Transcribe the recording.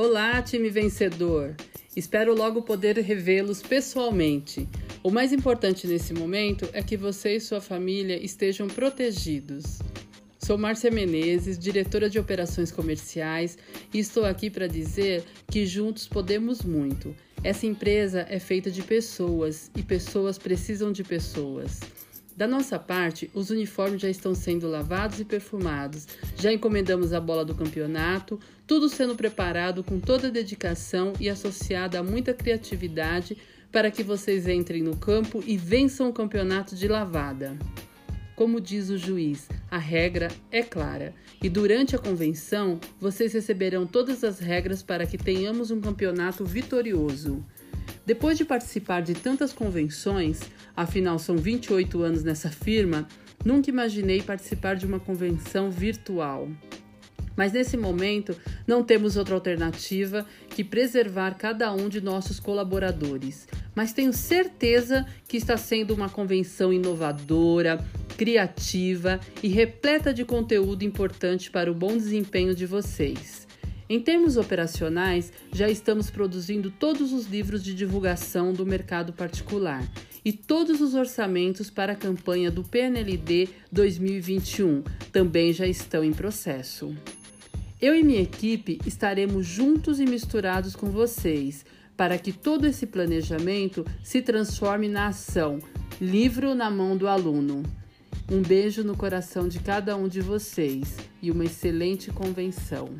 Olá, time vencedor! Espero logo poder revê-los pessoalmente. O mais importante nesse momento é que você e sua família estejam protegidos. Sou Márcia Menezes, diretora de operações comerciais, e estou aqui para dizer que juntos podemos muito. Essa empresa é feita de pessoas e pessoas precisam de pessoas. Da nossa parte, os uniformes já estão sendo lavados e perfumados. Já encomendamos a bola do campeonato, tudo sendo preparado com toda dedicação e associado a muita criatividade para que vocês entrem no campo e vençam o campeonato de lavada. Como diz o juiz, a regra é clara e durante a convenção vocês receberão todas as regras para que tenhamos um campeonato vitorioso. Depois de participar de tantas convenções, afinal são 28 anos nessa firma, nunca imaginei participar de uma convenção virtual. Mas nesse momento não temos outra alternativa que preservar cada um de nossos colaboradores. Mas tenho certeza que está sendo uma convenção inovadora, criativa e repleta de conteúdo importante para o bom desempenho de vocês. Em termos operacionais, já estamos produzindo todos os livros de divulgação do mercado particular e todos os orçamentos para a campanha do PNLD 2021 também já estão em processo. Eu e minha equipe estaremos juntos e misturados com vocês para que todo esse planejamento se transforme na ação, livro na mão do aluno. Um beijo no coração de cada um de vocês e uma excelente convenção.